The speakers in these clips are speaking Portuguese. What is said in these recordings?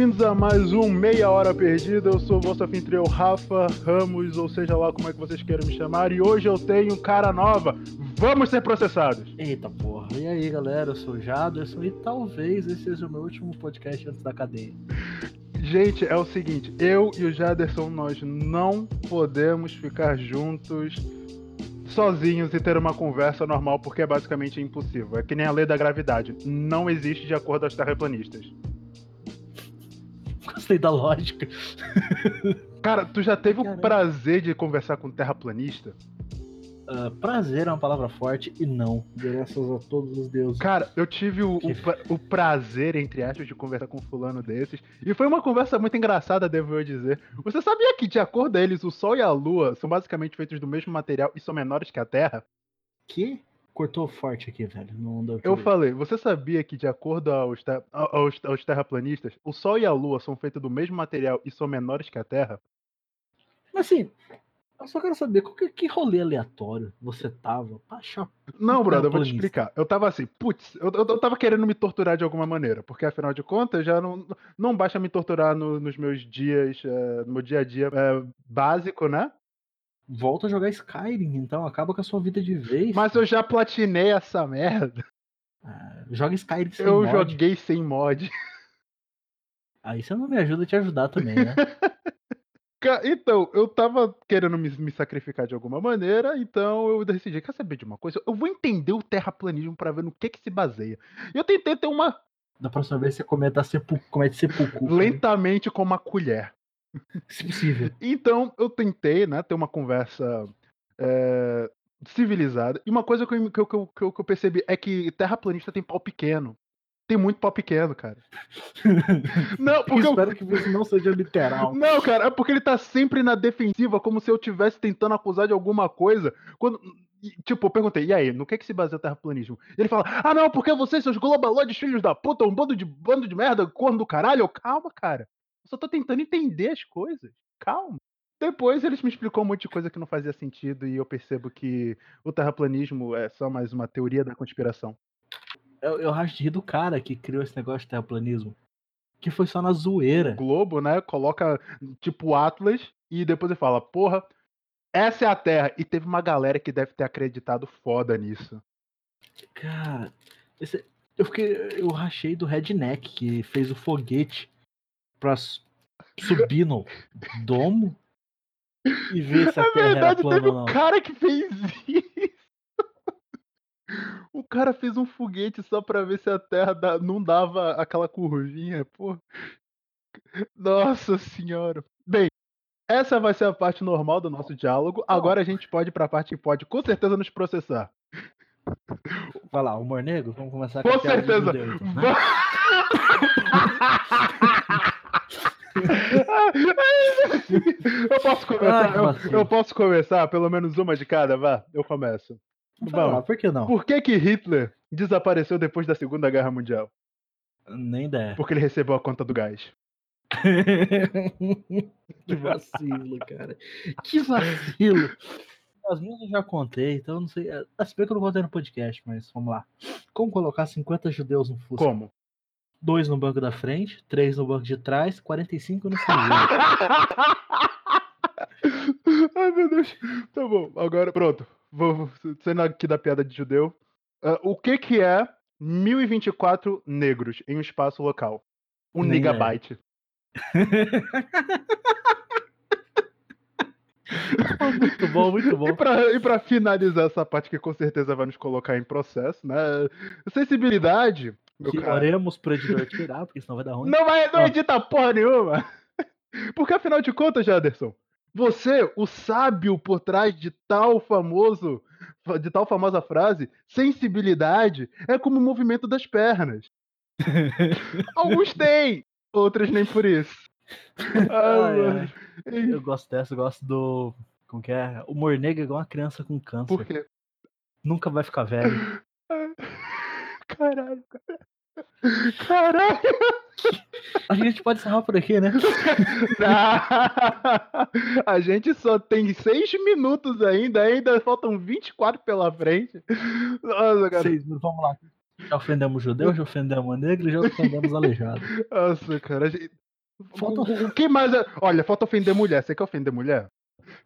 Bem-vindos a mais um Meia Hora Perdida. Eu sou o vosso anfitrião Rafa Ramos, ou seja lá como é que vocês queiram me chamar, e hoje eu tenho cara nova. Vamos ser processados! Eita porra. E aí galera, eu sou o Jaderson e talvez esse seja o meu último podcast antes da cadeia. Gente, é o seguinte, eu e o Jaderson, nós não podemos ficar juntos sozinhos e ter uma conversa normal, porque é basicamente impossível. É que nem a lei da gravidade. Não existe de acordo aos terraplanistas. Gostei da lógica. Cara, tu já teve Caramba. o prazer de conversar com um terraplanista? Uh, prazer é uma palavra forte e não, graças a todos os deuses. Cara, eu tive o, que... o, o, prazer, entre aspas, de conversar com um fulano desses. E foi uma conversa muito engraçada, devo eu dizer. Você sabia que, de acordo a eles, o Sol e a Lua são basicamente feitos do mesmo material e são menores que a Terra? Que? Cortou forte aqui, velho. Não deu eu falei, você sabia que, de acordo aos, aos, aos terraplanistas, o Sol e a Lua são feitos do mesmo material e são menores que a Terra? Mas assim, eu só quero saber que, que rolê aleatório você tava pra achar. Não, brother, eu vou te explicar. Eu tava assim, putz, eu, eu, eu, tava querendo me torturar de alguma maneira, porque afinal de contas já não, não basta me torturar no, nos meus dias, é, no meu dia a dia é, básico, né? Volta a jogar Skyrim, então acaba com a sua vida de vez. Mas eu já platinei essa merda. Ah, joga Skyrim sem eu mod. Eu joguei sem mod. Aí você não me ajuda a te ajudar também, né? Então, eu tava querendo me, me, sacrificar de alguma maneira, então eu decidi, quer saber de uma coisa? Eu vou entender o terraplanismo para ver no que que se baseia. Eu tentei ter uma... Da próxima vez você comenta sepulcro, comete sepulcro. Lentamente com uma colher. Se possível. Então, eu tentei, né, ter uma conversa é, civilizada. E uma coisa que eu, que, eu, que, eu, que eu percebi é que terraplanista tem pau pequeno tem muito pau pequeno, cara. Não, porque eu espero que isso não seja literal. Não, cara, é porque ele tá sempre na defensiva, como se eu estivesse tentando acusar de alguma coisa. Quando, tipo, eu perguntei, e aí, no que que se baseia o terraplanismo? Ele fala, ah não, porque vocês, seus globaloides filhos da puta, um bando de bando de merda, corno do caralho. Eu, calma, cara. Só tô tentando entender as coisas. Calma. Depois eles me explicou um monte de coisa que não fazia sentido e eu percebo que o terraplanismo é só mais uma teoria da conspiração eu, eu acho de rir do cara que criou esse negócio de terraplanismo. Que foi só na zoeira. O Globo, né? Coloca tipo Atlas e depois ele fala, porra, essa é a Terra. E teve uma galera que deve ter acreditado foda nisso. Cara, esse, eu fiquei. Eu rachei do Redneck que fez o foguete pra subir no domo e ver se a Terra verdade, era plana teve. Um cara que fez isso. O cara fez um foguete só pra ver se a Terra não dava aquela curvinha, pô. Nossa senhora. Bem, essa vai ser a parte normal do nosso diálogo. Agora a gente pode ir pra parte que pode com certeza nos processar. Vai lá, humor negro? Vamos começar com, com certeza. Deus, né? eu posso começar? Ah, eu, eu, posso começar? Pelo menos uma de cada, vá. Eu começo. Bom, por que não? Por que, que Hitler desapareceu depois da Segunda Guerra Mundial? Nem ideia. Porque ele recebeu a conta do gás. que vacilo, cara. Que vacilo. As minhas eu já contei, então eu não sei. A se bem que eu não contei no podcast, mas vamos lá. Como colocar 50 judeus no Fusca? Como? Dois no banco da frente, três no banco de trás, 45 no cinzeiro. Ai, meu Deus. Tá bom, agora pronto vou, sendo aqui da piada de judeu, uh, o que que é 1024 negros em um espaço local? Um Nem gigabyte. muito bom, muito bom. E pra, e pra finalizar essa parte que com certeza vai nos colocar em processo, né? Sensibilidade. Que cara. oremos pro editor tirar, porque senão vai dar ruim. Não vai, não edita porra nenhuma. Porque afinal de contas, Jaderson, você, o sábio por trás de tal famoso, de tal famosa frase, sensibilidade é como o movimento das pernas. Alguns têm, outros nem por isso. Ai, ai. Eu gosto dessa, eu gosto do. Como que é? O mornego é igual uma criança com câncer. Por quê? Nunca vai ficar velho. Caralho, cara. Caralho! A gente pode encerrar por aqui, né? a gente só tem seis minutos ainda, ainda faltam 24 pela frente. Nossa, cara. Seis, vamos lá. Já ofendemos judeu, já ofendemos negro e já ofendemos aleijado. Nossa, cara. gente- Falta- O, que mais. é- Olha, falta ofender mulher. Você quer ofender mulher?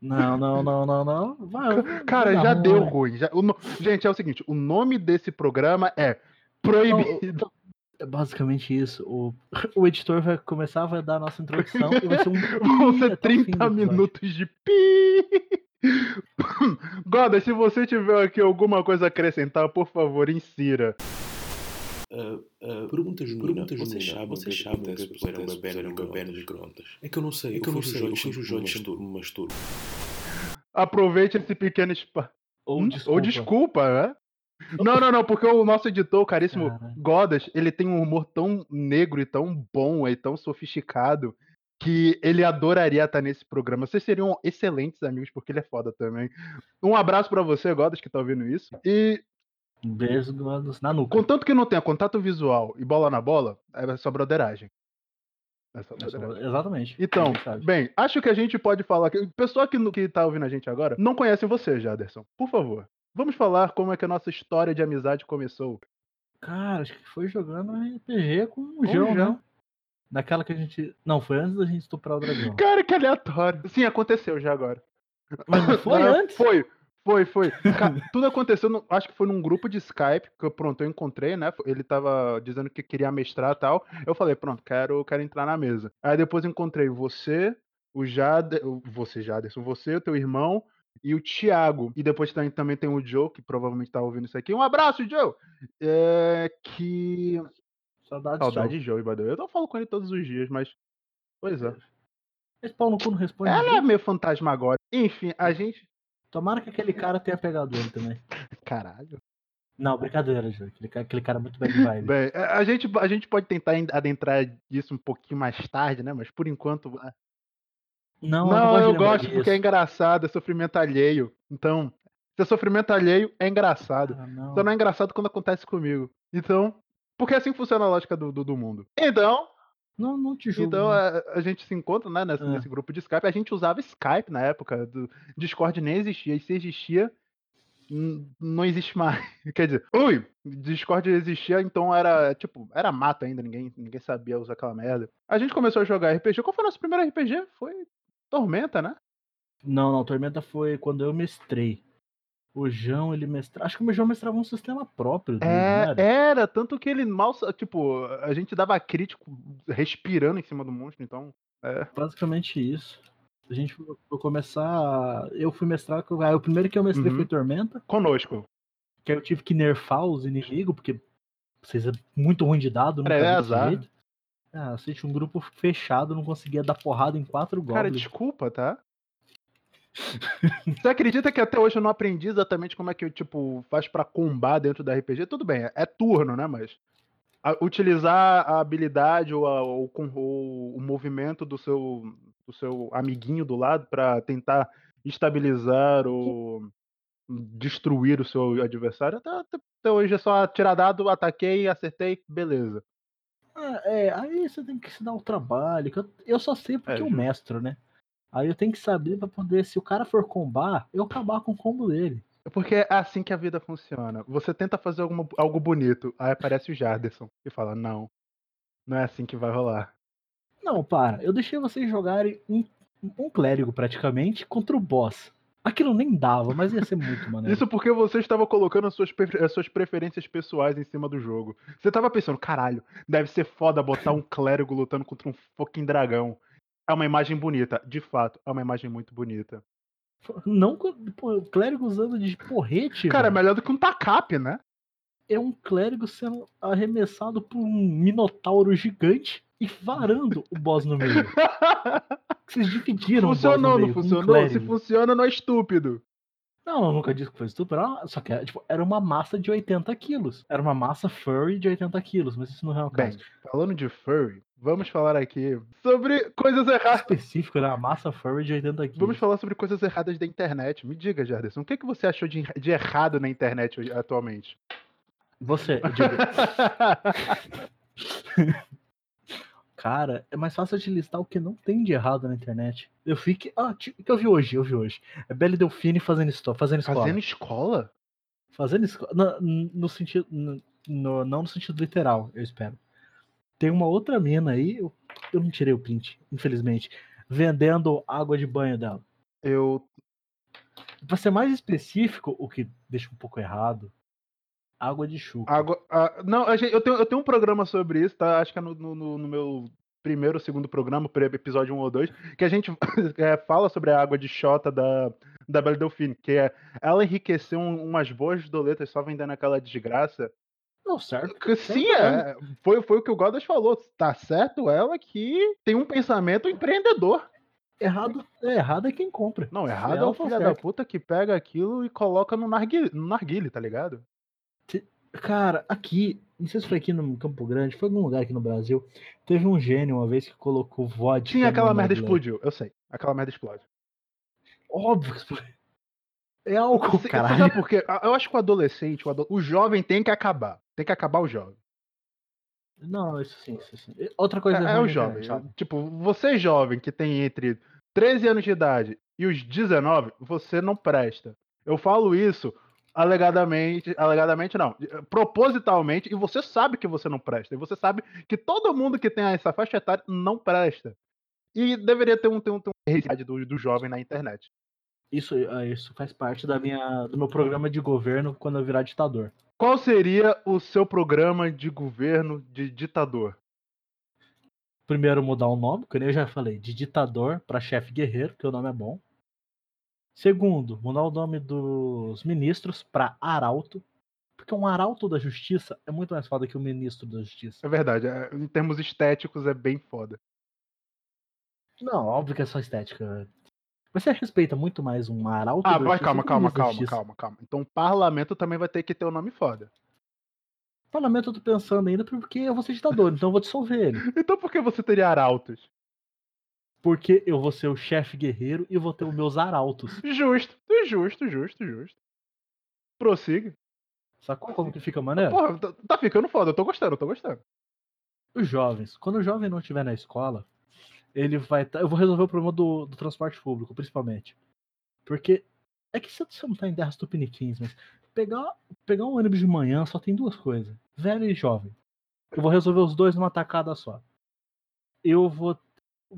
Não, não, não, não, não. Vai, Cara, já ruim. deu ruim. já- no- Gente, é o seguinte: o nome desse programa é Proibido. É basicamente isso. O, o editor vai começar, vai dar a nossa introdução e vai ser um. Vão ser até o fim do 30 episódio. minutos de pi. Goda, se você tiver aqui alguma coisa a acrescentar, por favor, insira. Uh, pergunta genuína. Pergunta vocês genuína. sabem o que Vocês é que acontece é bena puser no microondas? É que eu não sei. É que eu não sei, eu fecho os olhos masturo. Aproveite esse pequeno espaço. Ou Hum? desculpa. Ou desculpa, né? Não, não, não, porque o nosso editor, o caríssimo Caralho. Godas, ele tem um humor tão negro e tão bom e tão sofisticado que ele adoraria estar nesse programa. Vocês seriam excelentes amigos, porque ele é foda também. Um abraço pra você, Godas, que tá ouvindo isso. E Um beijo no- na nuca. contanto que não tenha contato visual e bola na bola, é só broderagem. É só É broderagem. Exatamente. Então, bem, acho que a gente pode falar que. Pessoa que, que tá ouvindo a gente agora não conhece você, Jaderson. Por favor, vamos falar como é que a nossa história de amizade começou. Cara, acho que foi jogando RPG com o João, né? Daquela que a gente. Não, foi antes da gente estuprar o dragão. Cara, que aleatório. Sim, aconteceu já agora. Mas não foi Não, antes? Foi, foi, foi. Ca- Tudo aconteceu, no- acho que foi num grupo de Skype, que eu, pronto, eu encontrei, né? Ele tava dizendo que queria mestrar e tal. Eu falei, pronto, quero, quero entrar na mesa. Aí depois encontrei você, o Jade, você, Jaderson, você, o teu irmão e o Thiago. E depois também, tem o Joe, que provavelmente tá ouvindo isso aqui. Um abraço, Joe! É, que. Saudade João. de Joe, way. Eu não falo com ele todos os dias, mas. Pois é. Esse pau no cu não responde. Ela é ninguém. meio fantasmagórica. Enfim, a gente. Tomara que aquele cara tenha pegado ele também. Caralho. Não, brincadeira, Ju. Aquele cara, aquele cara é muito bad vibe. Bem, a a gente, a gente pode tentar en- adentrar disso um pouquinho mais tarde, né? Mas por enquanto. Não, Não, eu de lembrar gosto porque é engraçado, é sofrimento alheio. Então, se é sofrimento alheio, é engraçado. Ah, não. Só não é engraçado quando acontece comigo. Então, porque é assim funciona a lógica do, do, do mundo. Então, não, não te julgo. então não. a, a gente se encontra né, nesse, É. nesse grupo de Skype. A gente usava Skype na época. Do Discord nem existia. E se existia, não existe mais. Quer dizer, ui, Discord existia, então era tipo, era mato ainda, ninguém, ninguém sabia usar aquela merda. A gente começou a jogar RPG. Qual foi o nosso primeiro RPG? Foi Tormenta, né? Não, não, Tormenta foi quando eu mestrei. O João, ele mestrava. Acho que o João mestrava um sistema próprio dele, É, era? era, tanto que ele mal. Tipo, a gente dava crítico respirando em cima do monstro, então. É. Basicamente isso. A gente foi começar. Eu fui mestrar. Ah, o primeiro que eu mestrei Uhum. foi Tormenta. Conosco. Que aí eu tive que nerfar os inimigos, porque vocês é muito ruim de dado, nunca É, é azar. jeito. Ah, você tinha um grupo fechado, não conseguia dar porrada em quatro Cara, goblins. desculpa, tá? Você acredita que até hoje eu não aprendi exatamente como é que tipo, faz pra combar dentro da RPG? Tudo bem, é turno, né? Mas a- utilizar a habilidade ou, a- ou ou o movimento do seu, do seu amiguinho do lado pra tentar estabilizar ou destruir o seu adversário, até, até- até hoje é só tirar dado, ataquei, acertei, beleza. Ah, é, aí você tem que se dar o trabalho. eu, eu só sei porque É, eu justo. mestro, né? Aí eu tenho que saber pra poder, se o cara for combar, eu acabar com o combo dele. Porque é assim que a vida funciona. Você tenta fazer alguma- algo bonito, aí aparece o Jarderson e fala: Não, não é assim que vai rolar. Não, para. Eu deixei vocês jogarem um, um clérigo praticamente contra o boss. Aquilo nem dava, mas ia ser muito maneiro. Isso porque você estava colocando as suas, as suas preferências pessoais em cima do jogo. Você tava pensando: Caralho, deve ser foda botar um clérigo lutando contra um fucking dragão. É uma imagem bonita. De fato, é uma imagem muito bonita. Não, pô, clérigo usando de porrete. Cara, é melhor do que um tacape, né? é um clérigo sendo arremessado por um minotauro gigante e varando o boss no meio. Vocês dividiram funcionou, o não um funcionou? Se funciona, não é estúpido. Não, eu nunca disse que foi estúpido. era uma- Só que era, tipo, era uma massa de 80 quilos. Era uma massa furry de 80 quilos, mas isso não é o Bem, caso. falando de furry, vamos falar aqui sobre coisas erradas. específico, era uma massa furry de 80 quilos. Vamos falar sobre coisas erradas da internet. Me diga, Jarderson, o que, que você achou de, de errado na internet atualmente? Você, eu digo, cara, é mais fácil de listar o que não tem de errado na internet. Eu fiquei. Ah, ti- o que eu vi hoje? Eu vi hoje. É Belle Delfine fazendo, esto- fazendo escola. Fazendo escola? Fazendo escola. No, no sentido. no- no- não no sentido literal, eu espero. Tem uma outra mina aí, eu, eu não tirei o print, infelizmente, vendendo água de banho dela. Eu. Pra ser mais específico, o que deixa um pouco errado, água de chuca. Água, ah, não, a gente- eu tenho, eu tenho um programa sobre isso, tá? Acho que é no, no- no- meu primeiro ou segundo programa, episódio 1 ou 2, que a gente é, fala sobre a água de Xota da, da Belle Delphine, que é ela enriqueceu um- umas boas doletas só vendendo aquela desgraça. Não, certo. Que, sim, é, foi, foi o que o Godas falou. Tá certo ela que tem um pensamento empreendedor. Errado, é, errado é quem compra. Não, errado é Ela o filho da puta que pega aquilo e coloca no narguile, no narguile, tá ligado? Cara, aqui, não sei se foi aqui no Campo Grande, foi em algum lugar aqui no Brasil, teve um gênio uma vez que colocou vodka. Sim, aquela merda explodiu, eu sei. Aquela merda explode. Óbvio que explodiu. É álcool, você caralho. Sabe por quê? Eu acho que o adolescente, o, ado- o jovem tem que acabar. Tem que acabar o jovem. Não, isso sim, isso sim. Outra coisa É, é o jovem. Tipo, você jovem que tem entre 13 anos de idade e os 19, você não presta. Eu falo isso alegadamente, alegadamente não, propositalmente, e você sabe que você não presta. E você sabe que todo mundo que tem essa faixa etária não presta. E deveria ter um, ter um, ter um do, do jovem na internet. Isso, é, isso faz parte da minha, do meu programa de governo quando eu virar ditador. Qual seria o seu programa de governo de ditador? Primeiro, mudar o nome, que eu já falei, de ditador para chefe guerreiro, que o nome é bom. Segundo, mudar o nome dos ministros para arauto, porque um arauto da justiça é muito mais foda que o ministro da justiça. É verdade, é, em termos estéticos é bem foda. Não, óbvio que é só estética. Você respeita muito mais um arauto Ah, da mas justiça calma, um calma, calma, justiça. calma, calma. Então o parlamento também vai ter que ter o nome foda. Parlamento eu tô pensando ainda porque eu vou ser ditador, então eu vou dissolver ele. Então por que você teria arautos? Porque eu vou ser o chefe guerreiro e vou ter os meus arautos. Justo, justo, justo, justo. Prossiga. Sacou como que fica maneiro? Porra, tá, tá ficando foda, eu tô gostando, eu tô gostando. Os jovens, quando o jovem não estiver na escola, ele vai tá, Eu vou resolver o problema do, do transporte público, principalmente. Porque é que você você não tá em terras tupiniquins, mas pegar, pegar um ônibus de manhã só tem duas coisas: velho e jovem. Eu vou resolver os dois numa tacada só. Eu vou.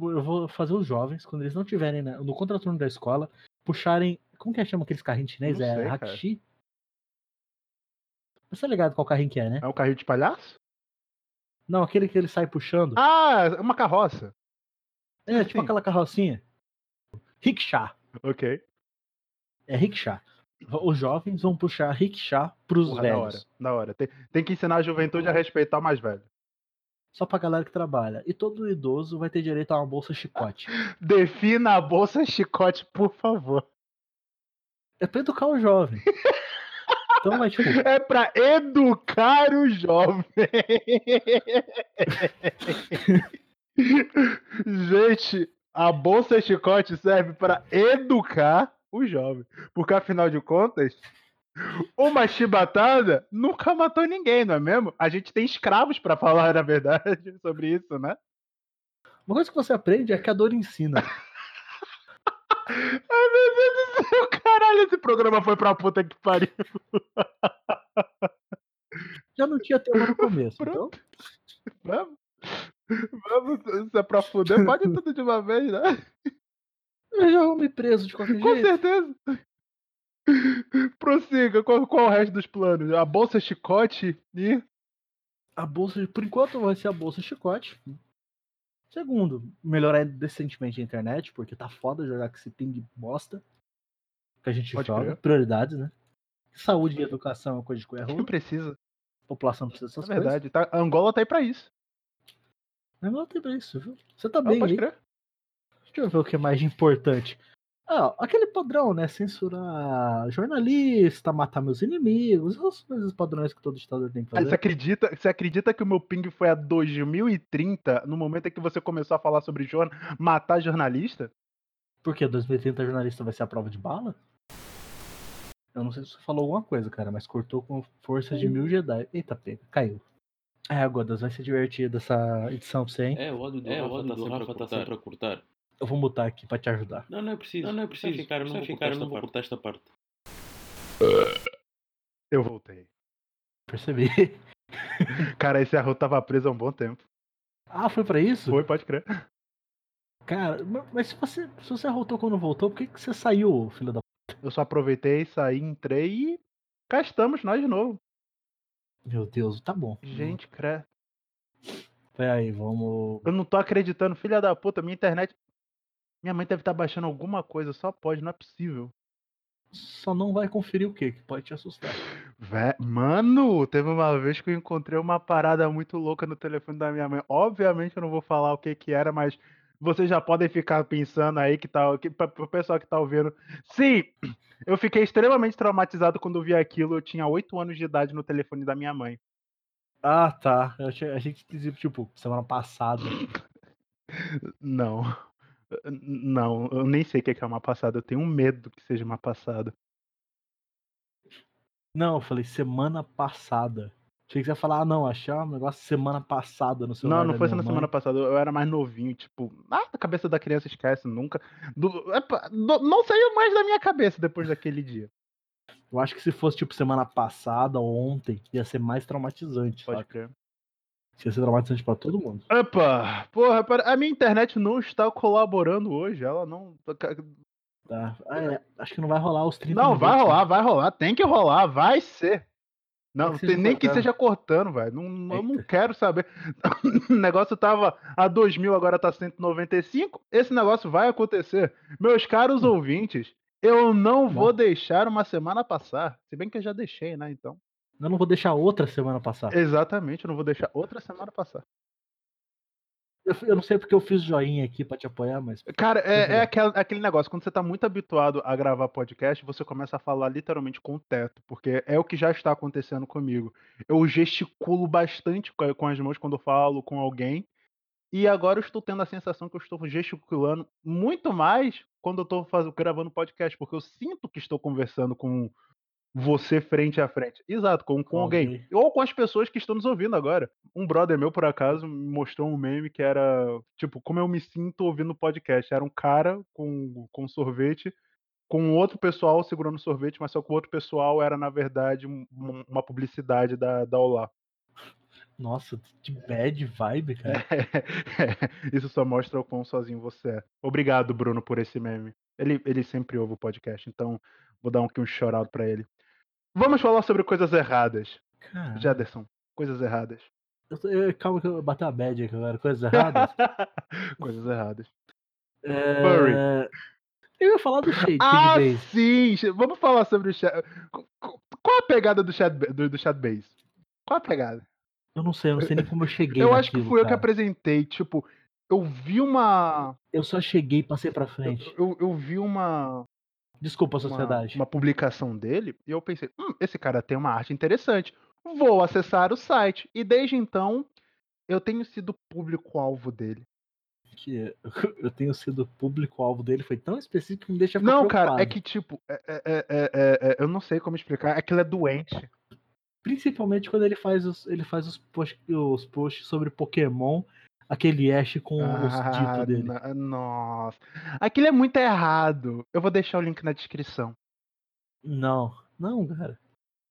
Eu vou fazer os jovens, quando eles não estiverem na- no contraturno da escola, puxarem. Como que é que chama aqueles carrinhos chinês? Não É. Hakishi? Você tá ligado qual carrinho que é, né? É um carrinho de palhaço? Não, aquele que ele sai puxando. Ah, é uma carroça. É, tipo sim. aquela carrocinha. Rickshaw. Ok. É rickshaw. Os jovens vão puxar rickshaw pros Porra, da hora, velhos. da hora. Tem, tem que ensinar a juventude a respeitar o mais velho. Só pra galera que trabalha. E todo idoso vai ter direito a uma bolsa chicote. Defina a bolsa chicote, por favor. É pra educar o jovem. Então vai, tipo, É pra educar o jovem. Gente, a bolsa chicote serve para educar o jovem. Porque afinal de contas, uma chibatada nunca matou ninguém, não é mesmo? A gente tem escravos pra falar na verdade sobre isso, né? uma coisa que você aprende é que a dor ensina. Ai, meu Deus do céu, caralho, esse programa foi pra puta que pariu. Já não tinha tema no começo. Então, Vamos? Vamos, se é pra fuder, pode tudo de uma vez, né? eu já vou me preso de qualquer Com jeito. certeza. Prossiga, qual, qual o resto dos planos? A bolsa chicote e. A bolsa, por enquanto, vai ser a bolsa chicote. Segundo, melhorar decentemente a internet, porque tá foda jogar com esse ping bosta que a gente Pode joga. crer. Prioridades, né? Saúde e educação é coisa de coisa Não precisa. A população precisa É dessas coisas. verdade. Tá, a Angola tá aí pra isso. Mas não tem pra isso, viu? Você tá Ah, bem pode aí. crer. Deixa eu ver o que é mais importante. Ah, aquele padrão, né? Censurar jornalista, matar meus inimigos, coisas padrões que todo ditador tem que Ah, Você fazer. acredita, você acredita que o meu ping foi a 2030, no momento em que você começou a falar sobre jorn matar jornalista? Por quê? 2030 jornalista vai ser a prova de bala? Eu não sei se você falou alguma coisa, cara, mas cortou com força de mil Jedi. Eita, pega, caiu. É, Godas, vai ser divertido essa edição pra você, hein? É, o ódio do É, o Rafa ódio tá do sempre tá sempre a cortar. Eu vou mutar aqui pra te ajudar. Não, não é preciso. Não, não é preciso. Vai ficar, eu não vou ficar, cortar eu não esta vou parte. cortar esta parte. Eu voltei. Percebi. Cara, esse arroto tava preso há um bom tempo. Ah, foi pra isso? Foi, pode crer. Cara, ma- mas se você, se você arrotou quando voltou, por que, que você saiu, filho da. Eu só aproveitei, saí, entrei e cá estamos nós de novo. Meu Deus, tá bom. Gente, credo. Peraí, vamos. Eu não tô acreditando, filha da puta, minha internet. Minha mãe deve estar baixando alguma coisa, só pode, não é possível. Só não vai conferir o quê? Que pode te assustar. Vé... Mano, teve uma vez que eu encontrei uma parada muito louca no telefone da minha mãe. Obviamente eu não vou falar o que que era, mas vocês já podem ficar pensando aí que tá, que, pra, pro pessoal que tá ouvindo. Sim, eu fiquei extremamente traumatizado quando vi aquilo. Eu tinha 8 anos de idade no telefone da minha mãe. Ah, tá. Eu achei, achei que tipo, semana passada. Não. Não, eu nem sei o que que é uma passada. Eu tenho um medo que seja uma passada. Não, eu falei semana passada. Achei que você ia falar, ah, não, achei um negócio semana passada no celular. Não, não foi na mãe. semana passada. Eu era mais novinho, tipo, ah, a cabeça da criança esquece nunca. Do- epa, do- não saiu mais da minha cabeça depois daquele dia. Eu acho que se fosse, tipo, semana passada ou ontem, ia ser mais traumatizante, Pode saca? crer. Ia ser traumatizante pra todo mundo. Epa, porra, a minha internet não está colaborando hoje. Ela não. Tá? Ah, é, acho que não vai rolar os 30 Não, minutos, vai né? rolar, vai rolar. Tem que rolar, vai ser. Não, que tem seja nem que cortando. seja cortando, velho. Não, eu não quero saber. O negócio tava a 2 mil, agora tá 195. Esse negócio vai acontecer. Meus caros ouvintes, eu não vou deixar uma semana passar. Se bem que eu já deixei, né? Então. Eu não vou deixar outra semana passar. Exatamente, eu não vou deixar outra semana passar. Eu, eu não sei porque eu fiz joinha aqui pra te apoiar, mas. Cara, é, Uhum. é aquele, aquele negócio, quando você tá muito habituado a gravar podcast, você começa a falar literalmente com o teto, porque é o que já está acontecendo comigo. Eu gesticulo bastante co- com as mãos quando eu falo com alguém, e agora eu estou tendo a sensação que eu estou gesticulando muito mais quando eu estou gravando podcast, porque eu sinto que estou conversando com você frente a frente. Exato, com, com alguém. alguém. Ou com as pessoas que estão nos ouvindo agora. Um brother meu, por acaso, me mostrou um meme que era, tipo, como eu me sinto ouvindo podcast. Era um cara com, com sorvete, com outro pessoal segurando sorvete, mas só que o outro pessoal era, na verdade, um- um- uma publicidade da, da Olá. Nossa, que bad vibe, cara. Isso só mostra o quão sozinho você é. Obrigado, Bruno, por esse meme. Ele, ele sempre ouve o podcast, então vou dar um, um shout-out pra ele. Vamos falar sobre coisas erradas. Cara, Jaderson, coisas erradas. eu eu- calma que eu bati a bad aqui agora. Coisas erradas. coisas erradas. É, Furry. Eu ia falar do Shade, Ah, Base. sim! Vamos falar sobre o chat. Qual a pegada do chat, do, do chat base? Qual a pegada? Eu não sei, eu não sei nem como eu cheguei eu acho que naquilo, fui eu que cara. apresentei. Tipo, eu vi uma. Eu só cheguei e passei pra frente. Eu, eu vi uma, Desculpa, uma, sociedade. uma publicação dele e eu pensei, hum, esse cara tem uma arte interessante. Vou acessar o site. E desde então, eu tenho sido público-alvo dele. Que eu tenho sido público-alvo dele, foi tão específico que me deixa Não, cara, é que tipo, é- é- é- é- é- é- eu não sei como explicar. Aquilo é doente. Principalmente quando ele faz os, ele faz os, post, os posts sobre Pokémon, aquele Ash com os Ah, ditos dele. na- nossa. Aquilo é muito errado. Eu vou deixar o link na descrição. Não, não, cara.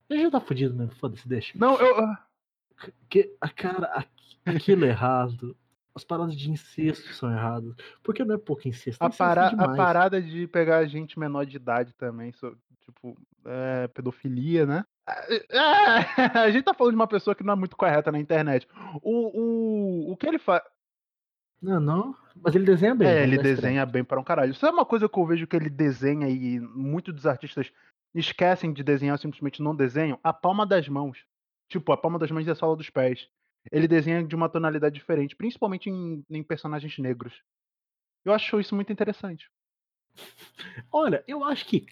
Ele já tá fudido mesmo, foda-se, deixa. Não, eu. ah, Que, a cara, aqu- aquilo é errado. As paradas de incesto são erradas. Porque não é pouco incesto. A, incesto para- é a parada de pegar gente menor de idade também, so- tipo, é, pedofilia, né? Ah, a gente tá falando de uma pessoa que não é muito correta na internet. O, o, o que ele faz. Não, não. Mas ele desenha bem. É, vamos ele desenha bem para um caralho. Isso é uma coisa que eu vejo que ele desenha e muitos dos artistas esquecem de desenhar ou simplesmente não desenham. A palma das mãos. Tipo, a palma das mãos e a sola dos pés. Ele desenha de uma tonalidade diferente, principalmente em, em personagens negros. Eu acho isso muito interessante. Olha, eu acho que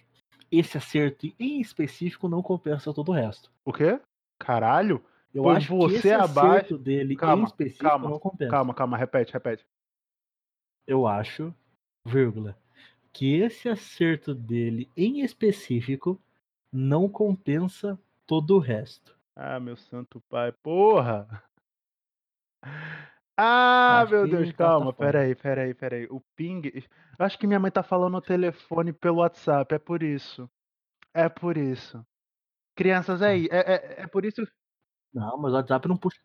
esse acerto em específico não compensa todo o resto. O quê? Caralho? Eu Pois acho que você esse abaixo- acerto dele Calma, em específico calma, não compensa. Calma, calma, repete, repete. Eu acho, vírgula, que esse acerto dele em específico não compensa todo o resto. Ah, meu santo pai, porra! Ah, Acho meu Deus, tá- tá calma, peraí, peraí, peraí. O ping. Acho que minha mãe tá falando no telefone pelo WhatsApp, é por isso. É por isso. Crianças aí, é, é, é por isso. Não, mas o WhatsApp não puxa.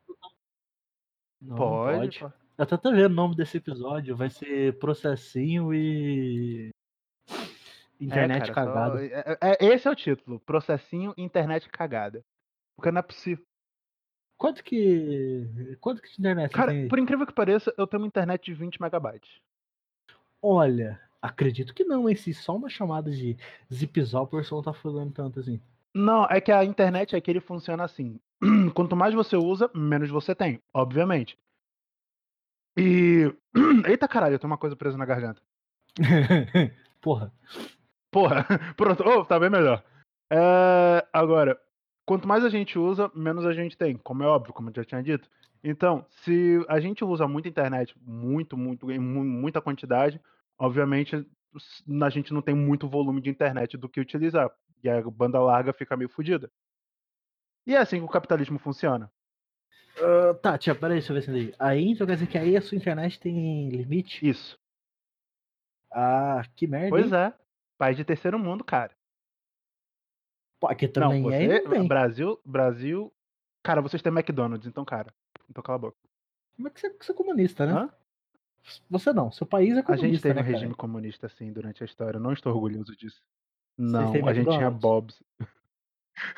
Não, pode, pode. Eu tô até vendo o nome desse episódio. Vai ser processinho e. Internet É, cara, só- cagada. é- é- esse é o título. Processinho internet cagada. Porque não é possível. Quanto que. Quanto que de internet Cara, tem? por incrível que pareça, eu tenho uma internet de 20 megabytes. Olha, acredito que não, hein? Se só uma chamada de o pessoal não tá falando tanto assim. Não, é que a internet aqui ele funciona assim. Quanto mais você usa, menos você tem, obviamente. E. Eita caralho, eu tenho uma coisa presa na garganta. Porra. Porra, pronto, oh, tá bem melhor. É, agora, quanto mais a gente usa, menos a gente tem, como é óbvio, como eu já tinha dito. Então, se a gente usa muita internet, muito, muito, em mu- muita quantidade, obviamente a gente não tem muito volume de internet do que utilizar. E a banda larga fica meio fodida. E é assim que o capitalismo funciona. Ah, tá, tia, peraí, deixa eu ver se entendi. Aí, então quer dizer que aí a sua internet tem limite? Isso. Ah, que merda. Pois hein? é. País de terceiro mundo, cara. Aqui Não, também é e você, não tem. Brasil, Brasil. Cara, vocês têm McDonald's, então, cara. Então cala a boca. Como é que você, você é comunista, né? Hã? Você não, seu país é A comunista, gente teve né, um cara? regime comunista assim durante a história. Eu não estou orgulhoso disso. Não, a gente tinha McDonald's? Bob's.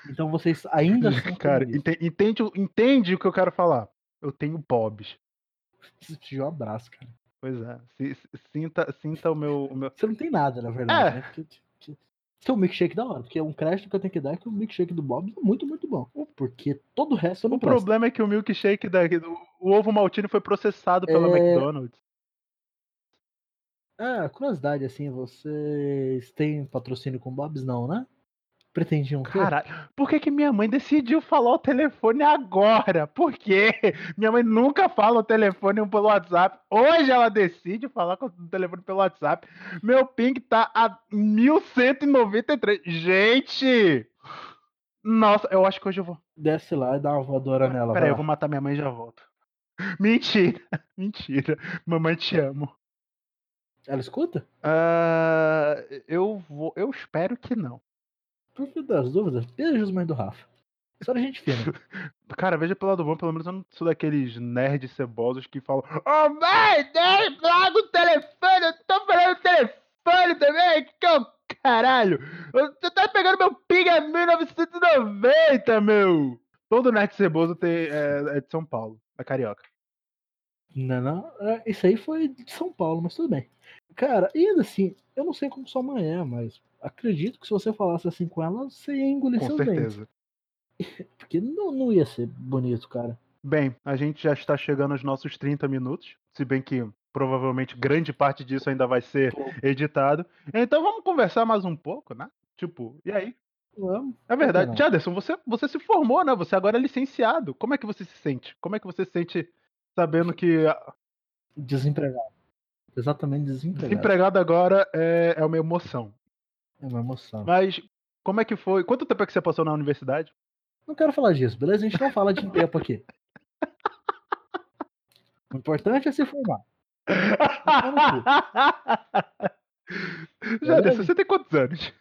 Então vocês ainda são Cara, comunistas. entende, o- entende o que eu quero falar? Eu tenho Bob's. Você pediu um abraço, cara. Pois é. se- se- sinta, sinta o meu. o meu- Você não tem nada, na verdade, É. né? Porque, que- é um milkshake da hora. Porque um crédito que eu tenho que dar é que o milkshake do Bob é muito, muito bom. Porque todo o resto eu não O presto. problema é que o milkshake daqui, do- o ovo maltine foi processado pela É. McDonald's. Ah, curiosidade, assim, vocês têm patrocínio com Bob's? Não, né? Pretendiam ter? Caralho, por que, que minha mãe decidiu falar o telefone agora? Por quê? Minha mãe nunca fala o telefone pelo WhatsApp. Hoje ela decide falar com o telefone pelo WhatsApp. Meu ping tá a 1193. Gente! Nossa, eu acho que hoje eu vou. Desce lá e dá uma voadora nela. Peraí, eu vou matar minha mãe e já volto. Mentira, mentira. Mamãe, te amo. Ela escuta? Ah, eu vou. Eu espero que não. Por fim das dúvidas, beijos, mãe do Rafa. Só a gente fina. Cara, veja pelo lado bom, pelo menos eu não sou daqueles nerds cebosos que falam Ô mãe, dei logo o telefone, eu tô falando o telefone também, que é o caralho. Você tá pegando meu ping a 1990, meu. Todo nerd ceboso tem, é, é de São Paulo, é carioca. Não, não. é, Isso aí foi de São Paulo, mas tudo bem. Cara, e ainda assim, não sei como sua mãe é, mas acredito que se você falasse assim com ela, você ia engolir Com seus certeza. dentes. Porque não, não ia ser bonito, cara. Bem, a gente já está chegando aos nossos 30 minutos, se bem que provavelmente grande parte disso ainda vai ser editado. Então vamos conversar mais um pouco, né? Tipo, e aí? Vamos. É verdade. não? Jaderson, você, você se formou, né? Você agora é licenciado. Como é que você se sente? Como é que você se sente sabendo que Desempregado. Exatamente desempregado. desempregado agora é, é uma emoção? É uma emoção. Mas como é que foi? Quanto tempo é que você passou na universidade? Não quero falar disso, beleza? A gente não fala de tempo aqui. O importante é se formar. Jaderson, Beleza? você tem quantos anos?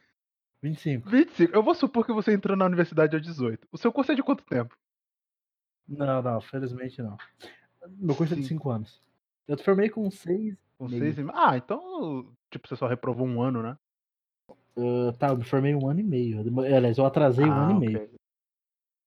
25. 25. Eu vou supor que você entrou na universidade aos 18. O seu curso é de quanto tempo? Não, não, felizmente não. Meu curso é de Sim. 5 anos. Eu formei com 6. Com Meio. seis e... Ah, então, tipo, você só reprovou um ano, né? tá, eu me formei um ano e meio. Aliás, eu atrasei um Ah, ano e meio.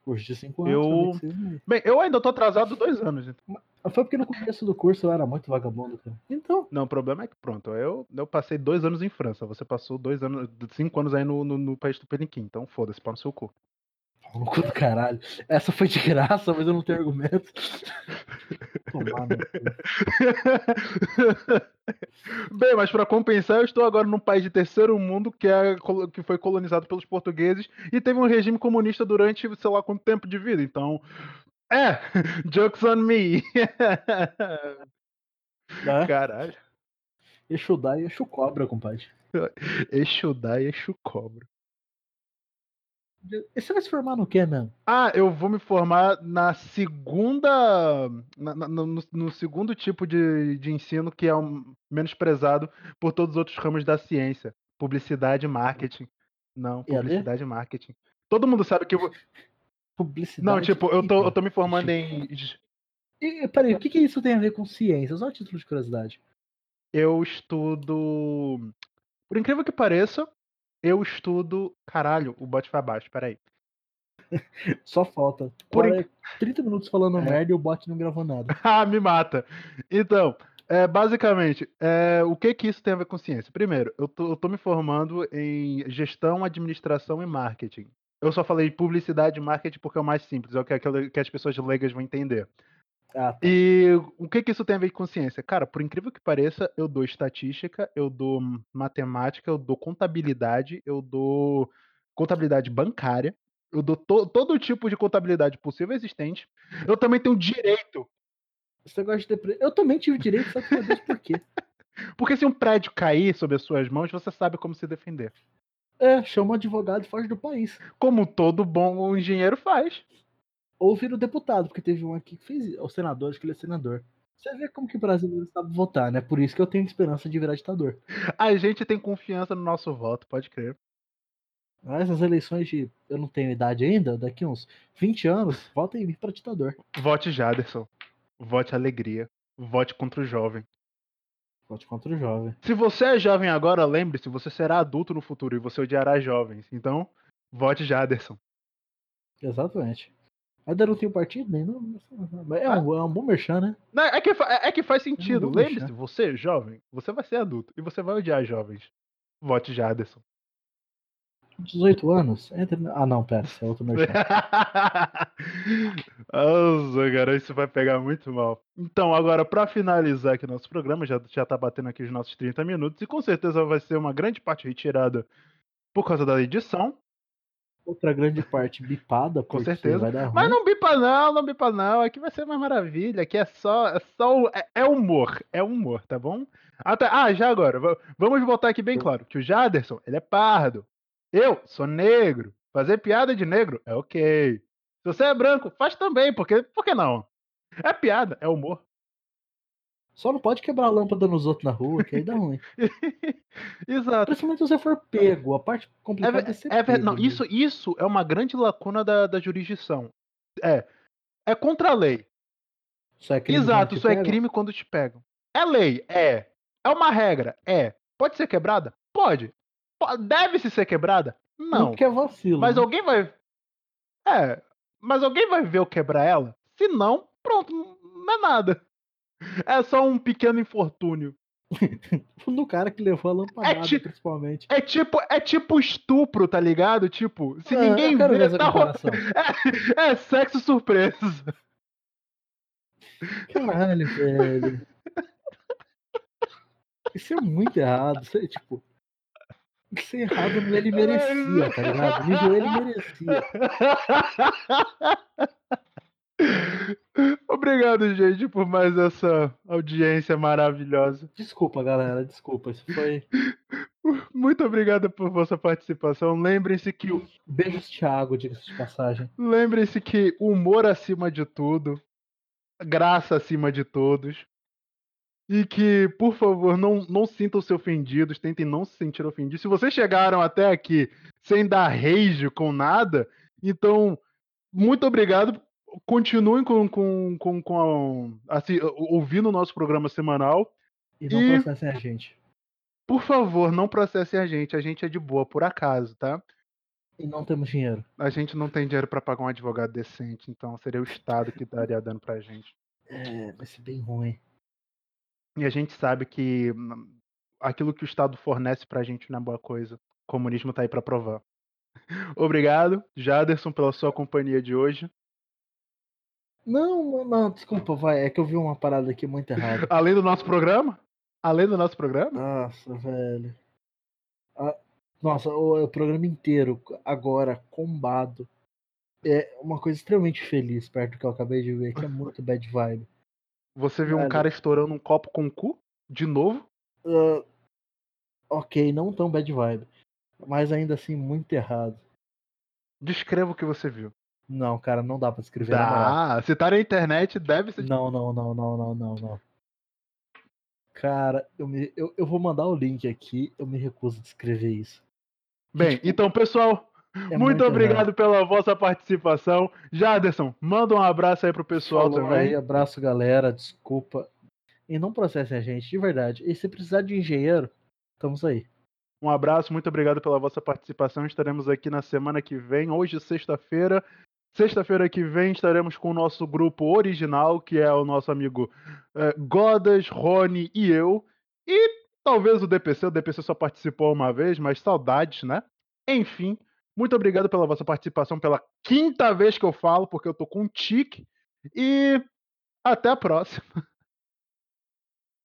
Curso de 5 anos, Eu- seis. Bem, eu ainda tô atrasado dois anos. então. Foi porque no começo do curso eu era muito vagabundo, cara. Então, Não, o problema é que, pronto, eu, eu passei dois anos em França. Você passou dois anos, cinco anos aí no, no, no país do Peniquim. Então, foda-se, pau no seu cu. No cu do caralho. Essa foi de graça, mas eu não tenho argumento. Tomar. Bem, mas pra compensar, eu estou agora num país de terceiro mundo que, é, que foi colonizado pelos portugueses e teve um regime comunista durante sei lá quanto tempo de vida. Então, é, jokes on me. Né? Caralho. Exu dá e Exu cobra, compadre. Exu dá e Exu cobra. Você vai se formar no quê, mesmo? Ah, eu vou me formar na segunda. na- na- no, no segundo tipo de, de ensino que é o menos prezado por todos os outros ramos da ciência. Publicidade e marketing. Não, publicidade e marketing. Todo mundo sabe que. eu vou- Publicidade. Não, tipo, eu tô, eu tô me formando Tipo, em. E, peraí, o que, que isso tem a ver com ciência? Só título de curiosidade. Eu estudo. Por incrível que pareça, eu estudo. Caralho, o bot foi abaixo, peraí. Só falta. Por Por 30 minutos falando É. merda e o bot não gravou nada. ah, me mata. Então, é, basicamente, é, o que que isso tem a ver com ciência? Primeiro, eu tô, eu tô me formando em gestão, administração e marketing. Eu só falei publicidade e marketing porque é o mais simples, é o que, que as pessoas leigas vão entender. Ah, tá. E o que que isso tem a ver com ciência? Cara, por incrível que pareça, eu dou estatística, eu dou matemática, eu dou contabilidade, eu dou contabilidade bancária, eu dou to- todo tipo de contabilidade possível existente. Eu também tenho direito, Esse negócio de. Eu também tive direito, sabe meu Deus por quê? porque se um prédio cair sob as suas mãos, você sabe como se defender. É, chama um advogado e foge do país. Como todo bom engenheiro faz. Ou vira o deputado, porque teve um aqui que fez. O senador, acho que ele é senador. Você vê como que o brasileiro sabe votar, né? Por isso que eu tenho esperança de virar ditador. A gente tem confiança no nosso voto, pode crer. Mas as eleições de. Eu não tenho idade ainda, daqui uns 20 anos, vota em mim pra ditador. Vote Jaderson. Vote alegria. Vote contra o jovem. Vote contra o jovem. Se você é jovem agora, lembre-se, você será adulto no futuro e você odiará jovens. Então, vote Jaderson. Exatamente. Ainda não tenho partido nem. Não, não- é, um, é um bom merchan, né? Não, é, que, fa- é que faz sentido. vou Lembre-se, você, jovem, você vai ser adulto e você vai odiar jovens. Vote Jaderson. 18 anos? Entra... na- Ah, não, pera, é outro merchan. Nossa, cara, isso vai pegar muito mal. Então, agora, pra finalizar aqui nosso programa, já, já tá batendo aqui os nossos 30 minutos, e com certeza vai ser uma grande parte retirada por causa da edição. Outra grande parte bipada, Com certeza. vai dar ruim. Mas não bipa não, não bipa não. Aqui vai ser uma maravilha. Aqui é só, é só é, é humor, é humor, tá bom? Até, ah, já agora, va- vamos botar aqui bem claro que o Jaderson, ele é pardo. Eu sou negro. Fazer piada de negro é ok. Se você é branco, faz também, porque por que não? É piada, é humor. Só não pode quebrar a lâmpada nos outros na rua, que aí dá ruim. Exato. Principalmente se você for pego. A parte É, complicada é, ve- ser é pego. não, isso, isso é uma grande lacuna da, da jurisdição. É, é contra a lei. Isso é crime Exato, isso é crime quando te pegam. É lei? É. É uma regra? É. Pode ser quebrada? Pode. Po- Deve-se ser quebrada? Não. Porque é vacilo. Mas né? alguém vai. É. Mas alguém vai ver eu quebrar ela? Se não, pronto, não é nada. É só um pequeno infortúnio. No cara que levou a lampadada, É ti- principalmente. É tipo, é tipo estupro, tá ligado? Tipo, se Ah, ninguém vê, tá comparação. é, é sexo surpresa. Caralho, velho. Isso é muito errado. Isso é tipo. Isso é errado ele merecia, tá ligado? Nível ele merecia. Obrigado, gente, por mais essa audiência maravilhosa. Desculpa, galera. Desculpa. Isso foi. Muito obrigado por vossa participação. Lembrem-se que o Beijos, Thiago, diga-se de passagem. lembrem-se que humor acima de tudo, graça acima de todos. E que, por favor, não, não sintam-se ofendidos, tentem não se sentir ofendidos. Se vocês chegaram até aqui sem dar rage com nada, então, muito obrigado. Continuem com, com, com, com a- assim, ouvindo o nosso programa semanal. E não E- processem a gente. Por favor, não processem a gente. A gente é de boa, por acaso, tá? E não temos dinheiro. A gente não tem dinheiro pra pagar um advogado decente, então seria o Estado que estaria dando pra gente. É, vai ser bem ruim. E a gente sabe que hum, aquilo que o Estado fornece pra gente não é boa coisa. O comunismo tá aí pra provar. Obrigado, Jaderson, pela sua companhia de hoje. Não, não, desculpa, vai. É que eu vi uma parada aqui muito errada. Além do nosso programa? Além do nosso programa? Nossa, velho. Ah, nossa, o, o programa inteiro, agora, combado. É uma coisa extremamente feliz perto do que eu acabei de ver, que é muito bad vibe. Você viu um Velho. cara estourando um copo com o cu? De novo? Ah, ok, não tão bad vibe. Mas ainda assim, muito errado. Descreva o que você viu. Não, cara, não dá pra escrever. Dá. Se tá na internet, deve ser. Não, não, não, não, não, não, não. Cara, eu, me, eu, eu vou mandar o link aqui, eu me recuso a descrever isso. Bem, então, pessoal, É Muito errado. obrigado pela vossa participação. Jaderson, manda um abraço aí pro pessoal Falou também. aí, abraço, galera. Desculpa. E não processem a gente, de verdade. E se precisar de engenheiro, estamos aí. Um abraço, muito obrigado pela vossa participação. Estaremos aqui na semana que vem, hoje, sexta-feira. Sexta-feira que vem estaremos com o nosso grupo original, que é o nosso amigo eh, Godas, Rony e eu. E talvez o DPC, o DPC só participou uma vez, mas saudades, né? Enfim, muito obrigado pela vossa participação pela quinta vez que eu falo, porque eu tô com um tique. E até a próxima.